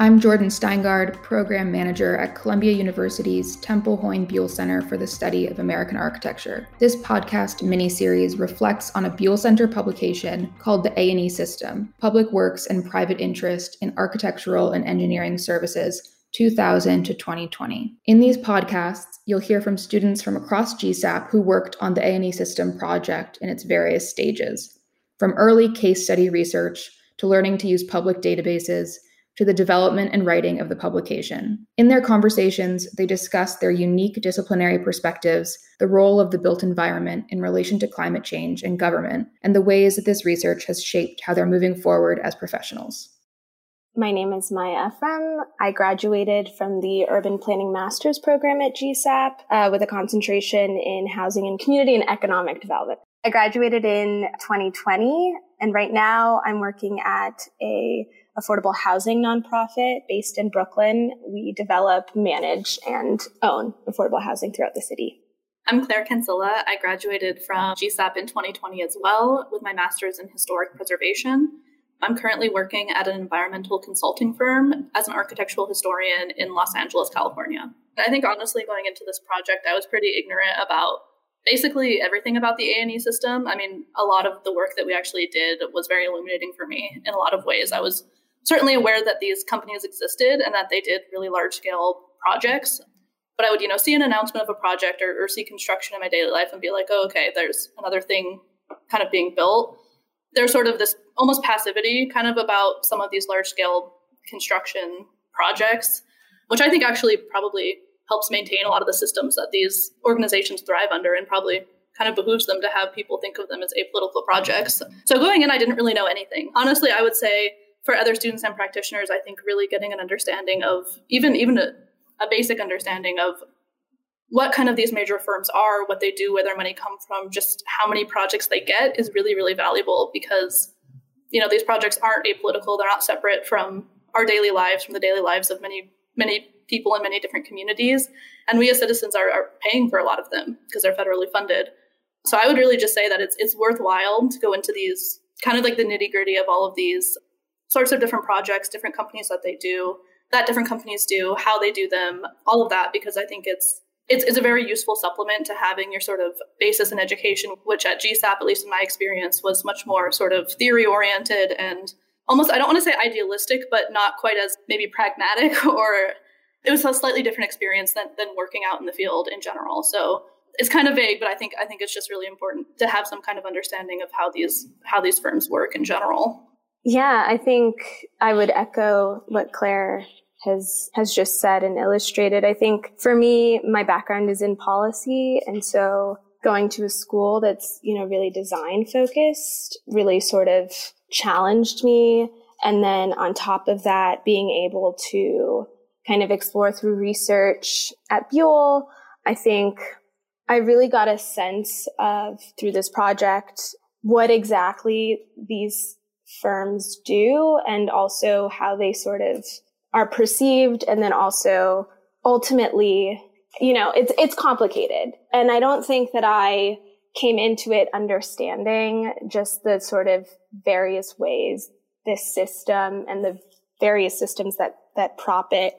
I'm Jordan Steingard, Program Manager at Columbia University's Temple Hoyne Buell Center for the Study of American Architecture. This podcast mini-series reflects on a Buell Center publication called The A&E System, Public Works and Private Interest in Architectural and Engineering Services 2000 to 2020. In these podcasts, you'll hear from students from across GSAPP who worked on the A&E System project in its various stages, from early case study research to learning to use public databases to the development and writing of the publication. In their conversations, they discuss their unique disciplinary perspectives, the role of the built environment in relation to climate change and government, and the ways that this research has shaped how they're moving forward as professionals. My name is Maya Ephraim. I graduated from the Urban Planning Master's Program at GSAPP uh, with a concentration in housing and community and economic development. I graduated in 2020, and right now I'm working at a affordable housing nonprofit based in Brooklyn. We develop, manage, and own affordable housing throughout the city. I'm Claire Cancilla. I graduated from GSAPP in 2020 as well with my master's in historic preservation. I'm currently working at an environmental consulting firm as an architectural historian in Los Angeles, California. I think honestly, going into this project, I was pretty ignorant about basically everything about the A&E system. I mean, a lot of the work that we actually did was very illuminating for me in a lot of ways. I was certainly aware that these companies existed and that they did really large scale projects. But I would, you know, see an announcement of a project or, or see construction in my daily life and be like, oh, okay, there's another thing kind of being built. There's sort of this almost passivity kind of about some of these large scale construction projects, which I think actually probably helps maintain a lot of the systems that these organizations thrive under and probably kind of behooves them to have people think of them as apolitical projects. So going in, I didn't really know anything. Honestly, I would say for other students and practitioners, I think really getting an understanding of even even a, a basic understanding of what kind of these major firms are, what they do, where their money comes from, just how many projects they get is really, really valuable because, you know, these projects aren't apolitical. They're not separate from our daily lives, from the daily lives of many, many people in many different communities. And we as citizens are, are paying for a lot of them because they're federally funded. So I would really just say that it's it's worthwhile to go into these kind of like the nitty gritty of all of these sorts of different projects, different companies that they do, that different companies do, how they do them, all of that, because I think it's it's, it's a very useful supplement to having your sort of basis in education, which at GSAPP, at least in my experience, was much more sort of theory oriented and almost, I don't want to say idealistic, but not quite as maybe pragmatic or it was a slightly different experience than, than working out in the field in general. So it's kind of vague, but I think I think it's just really important to have some kind of understanding of how these how these firms work in general. Yeah, I think I would echo what Claire has has just said and illustrated. I think for me, my background is in policy, and so going to a school that's you know really design focused really sort of challenged me. And then on top of that, being able to kind of explore through research at Buell, I think I really got a sense of through this project what exactly these firms do and also how they sort of are perceived and then also ultimately you know it's it's complicated. And i don't think that i came into it understanding just the sort of various ways this system and the various systems that that prop it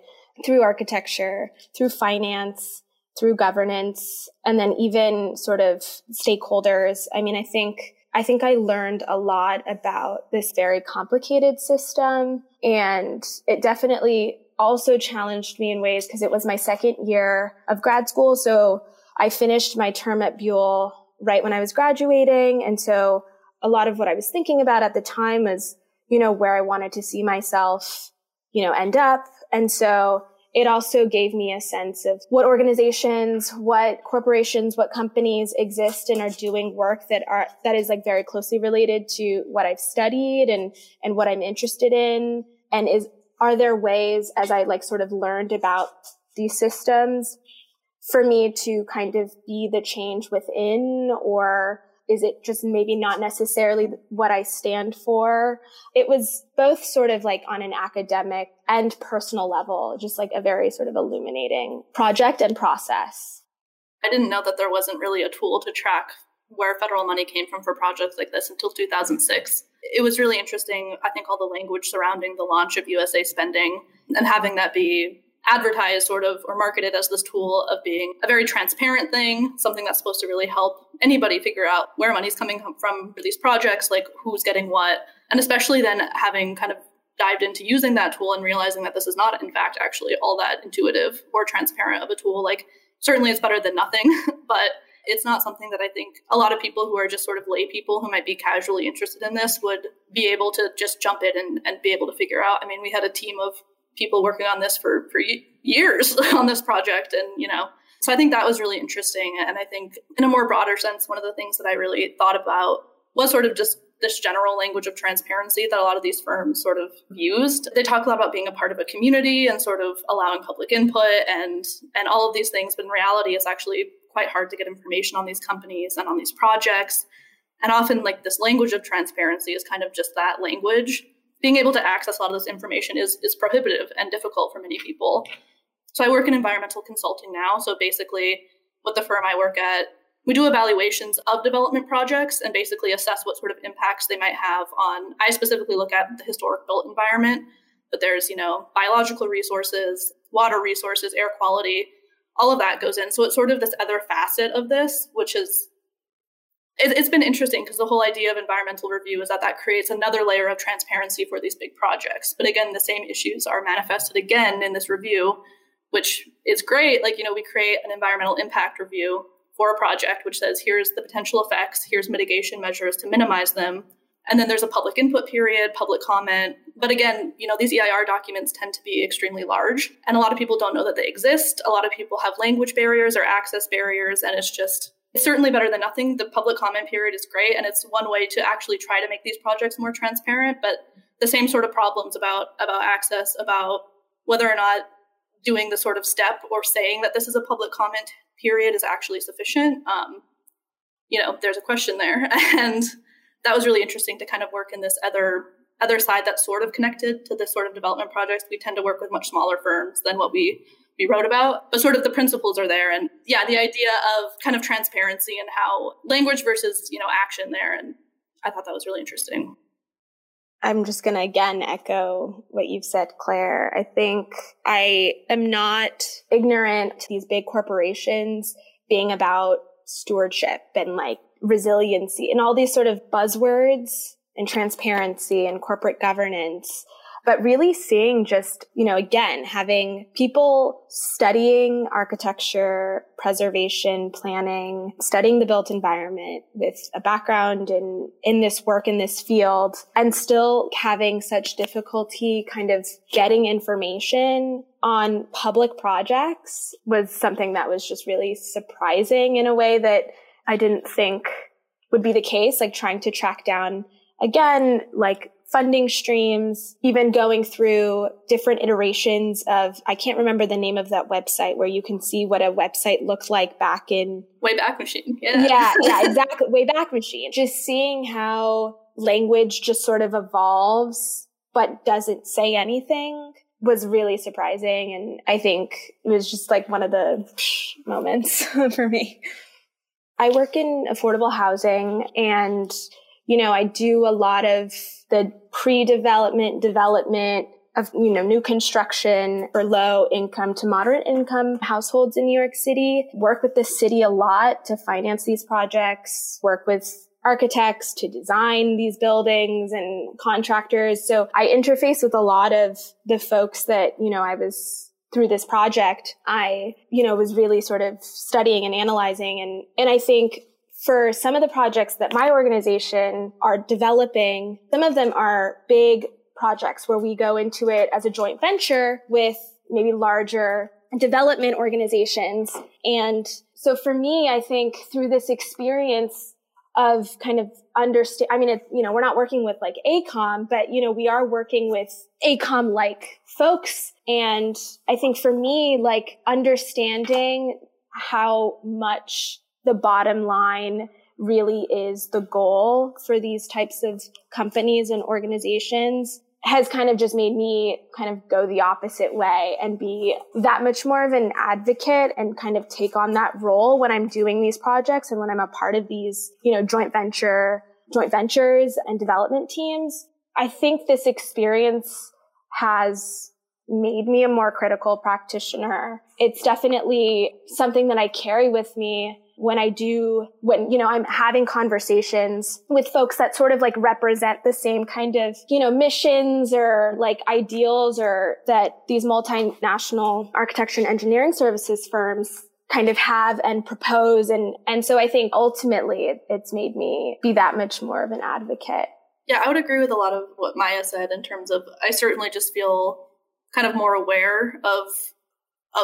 through architecture through finance through governance and then even sort of stakeholders. I mean i think I think I learned a lot about this very complicated system and it definitely also challenged me in ways because it was my second year of grad school. So I finished my term at Buell right when I was graduating. And so a lot of what I was thinking about at the time was, you know, where I wanted to see myself, you know, end up. And so it also gave me a sense of what organizations, what corporations, what companies exist and are doing work that are, that is like very closely related to what I've studied and, and what I'm interested in. And is, are there ways as I like sort of learned about these systems for me to kind of be the change within or is it just maybe not necessarily what I stand for? It was both sort of like on an academic and personal level, just like a very sort of illuminating project and process. I didn't know that there wasn't really a tool to track where federal money came from for projects like this until 2006. It was really interesting, I think, all the language surrounding the launch of USA spending and having that be advertised sort of or marketed as this tool of being a very transparent thing, something that's supposed to really help anybody figure out where money's coming from for these projects, like who's getting what. And especially then having kind of dived into using that tool and realizing that this is not, in fact, actually all that intuitive or transparent of a tool. Like, certainly it's better than nothing, but it's not something that I think a lot of people who are just sort of lay people who might be casually interested in this would be able to just jump in and, and be able to figure out. I mean, we had a team of people working on this for, for years on this project. And, you know, so I think that was really interesting. And I think in a more broader sense, one of the things that I really thought about was sort of just this general language of transparency that a lot of these firms sort of used. They talk a lot about being a part of a community and sort of allowing public input and and all of these things, but in reality it's actually quite hard to get information on these companies and on these projects. And often like this language of transparency is kind of just that language. Being able to access a lot of this information is is prohibitive and difficult for many people. So I work in environmental consulting now. So basically with the firm I work at, we do evaluations of development projects and basically assess what sort of impacts they might have on i specifically look at the historic built environment but there's you know biological resources water resources air quality all of that goes in so it's sort of this other facet of this which is it, it's been interesting because the whole idea of environmental review is that that creates another layer of transparency for these big projects but again the same issues are manifested again in this review which is great like you know we create an environmental impact review for a project, which says here's the potential effects, here's mitigation measures to minimize them. And then there's a public input period, public comment. But again, you know, these EIR documents tend to be extremely large, and a lot of people don't know that they exist. A lot of people have language barriers or access barriers, and it's just it's certainly better than nothing. The public comment period is great, and it's one way to actually try to make these projects more transparent. But the same sort of problems about about access, about whether or not doing the sort of step or saying that this is a public comment period is actually sufficient. Um, you know, there's a question there, and that was really interesting to kind of work in this other other side that's sort of connected to this sort of development projects. We tend to work with much smaller firms than what we we wrote about, but sort of the principles are there, and yeah, the idea of kind of transparency and how language versus you know action there, and I thought that was really interesting. I'm just going to again echo what you've said, Claire. I think I am not ignorant to these big corporations being about stewardship and like resiliency and all these sort of buzzwords and transparency and corporate governance but really seeing just, you know, again, having people studying architecture, preservation, planning, studying the built environment with a background in, in this work in this field and still having such difficulty kind of getting information on public projects was something that was just really surprising in a way that I didn't think would be the case, like trying to track down again, like funding streams, even going through different iterations of, I can't remember the name of that website where you can see what a website looked like back in Wayback Machine. Yeah. Yeah, yeah, exactly. Wayback Machine. Just seeing how language just sort of evolves, but doesn't say anything was really surprising. And I think it was just like one of the moments for me. I work in affordable housing and you know, I do a lot of the pre-development, development of, you know, new construction for low income to moderate income households in New York City, work with the city a lot to finance these projects, work with architects to design these buildings and contractors. So I interface with a lot of the folks that, you know, I was through this project, I, you know, was really sort of studying and analyzing. And, and I think for some of the projects that my organization are developing, some of them are big projects where we go into it as a joint venture with maybe larger development organizations. And so for me, I think through this experience of kind of understand, I mean, it, you know, we're not working with like AECOM, but you know, we are working with AECOM like folks. And I think for me, like understanding how much the bottom line really is the goal for these types of companies and organizations has kind of just made me kind of go the opposite way and be that much more of an advocate and kind of take on that role when I'm doing these projects and when I'm a part of these, you know, joint venture, joint ventures and development teams. I think this experience has made me a more critical practitioner. It's definitely something that I carry with me when I do, when, you know, I'm having conversations with folks that sort of like represent the same kind of, you know, missions or like ideals or that these multinational architecture and engineering services firms kind of have and propose. And, and so I think ultimately it, it's made me be that much more of an advocate. Yeah, I would agree with a lot of what Maya said in terms of I certainly just feel kind of more aware of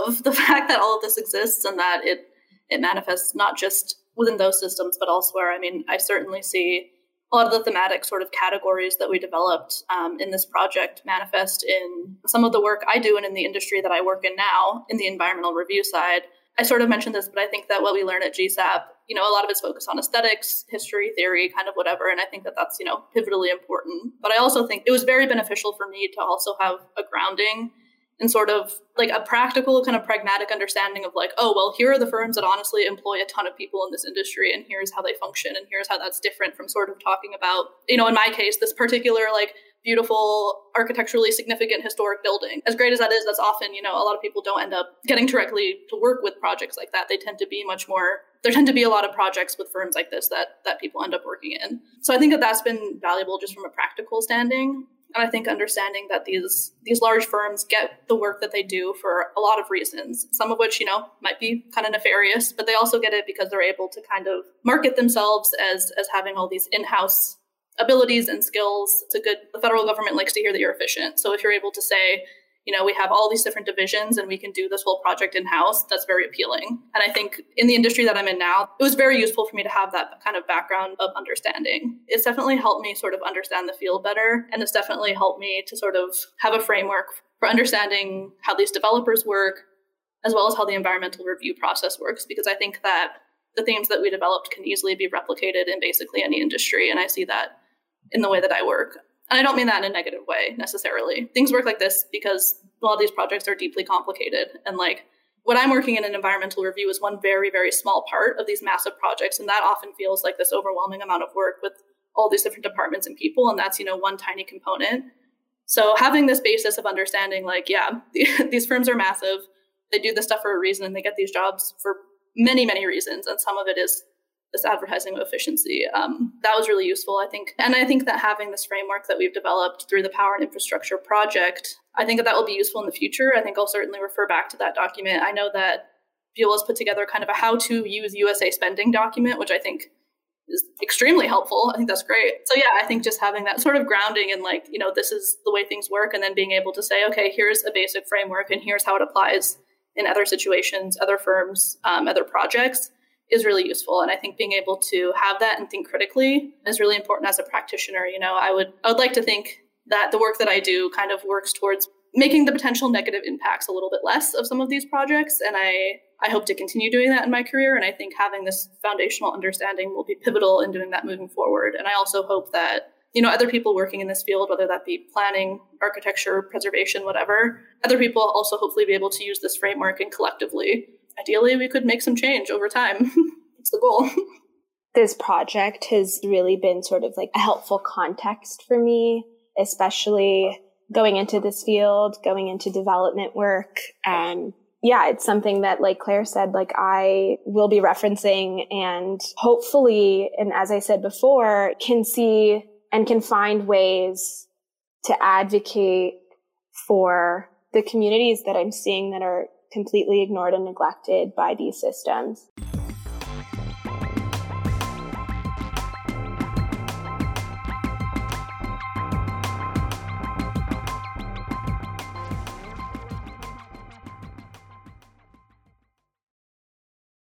of the fact that all of this exists and that it it manifests not just within those systems, but elsewhere. I mean, I certainly see a lot of the thematic sort of categories that we developed um, in this project manifest in some of the work I do and in the industry that I work in now in the environmental review side. I sort of mentioned this, but I think that what we learn at GSAPP, you know, a lot of it's focused on aesthetics, history, theory, kind of whatever. And I think that that's, you know, pivotally important. But I also think it was very beneficial for me to also have a grounding and sort of like a practical kind of pragmatic understanding of like oh well here are the firms that honestly employ a ton of people in this industry and here's how they function and here's how that's different from sort of talking about you know in my case this particular like beautiful architecturally significant historic building. As great as that is that's often you know a lot of people don't end up getting directly to work with projects like that. They tend to be much more there tend to be a lot of projects with firms like this that that people end up working in. So i think that that's been valuable just from a practical standing and I think understanding that these these large firms get the work that they do for a lot of reasons, some of which, you know, might be kind of nefarious, but they also get it because they're able to kind of market themselves as as having all these in-house abilities and skills. It's a good the federal government likes to hear that you're efficient. So if you're able to say, you know, we have all these different divisions and we can do this whole project in house. That's very appealing. And I think in the industry that I'm in now, it was very useful for me to have that kind of background of understanding. It's definitely helped me sort of understand the field better. And it's definitely helped me to sort of have a framework for understanding how these developers work, as well as how the environmental review process works. Because I think that the themes that we developed can easily be replicated in basically any industry. And I see that in the way that I work. And I don't mean that in a negative way necessarily. Things work like this because a lot of these projects are deeply complicated. And like what I'm working in an environmental review is one very, very small part of these massive projects. And that often feels like this overwhelming amount of work with all these different departments and people. And that's, you know, one tiny component. So having this basis of understanding, like, yeah, these firms are massive. They do this stuff for a reason and they get these jobs for many, many reasons. And some of it is this advertising efficiency. Um, that was really useful, I think. And I think that having this framework that we've developed through the Power and Infrastructure Project, I think that that will be useful in the future. I think I'll certainly refer back to that document. I know that Buell has put together kind of a how to use USA spending document, which I think is extremely helpful. I think that's great. So yeah, I think just having that sort of grounding and like, you know, this is the way things work and then being able to say, okay, here's a basic framework and here's how it applies in other situations, other firms, um, other projects is really useful. And I think being able to have that and think critically is really important as a practitioner. You know, I would I would like to think that the work that I do kind of works towards making the potential negative impacts a little bit less of some of these projects. And I I hope to continue doing that in my career. And I think having this foundational understanding will be pivotal in doing that moving forward. And I also hope that you know other people working in this field whether that be planning architecture preservation whatever other people also hopefully be able to use this framework and collectively ideally we could make some change over time. it's the goal. this project has really been sort of like a helpful context for me, especially going into this field, going into development work. And yeah, it's something that, like Claire said, like I will be referencing and hopefully, and as I said before, can see and can find ways to advocate for the communities that I'm seeing that are completely ignored and neglected by these systems.